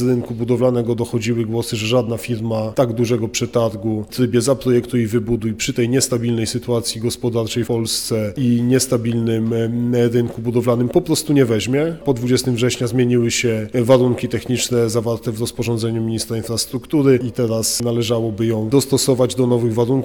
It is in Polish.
Z rynku budowlanego dochodziły głosy, że żadna firma tak dużego przetargu w trybie zaprojektuj i wybuduj przy tej niestabilnej sytuacji gospodarczej w Polsce i niestabilnym e, rynku budowlanym po prostu nie weźmie. Po 20 września zmieniły się warunki techniczne zawarte w rozporządzeniu ministra infrastruktury i teraz należałoby ją dostosować do nowych warunków.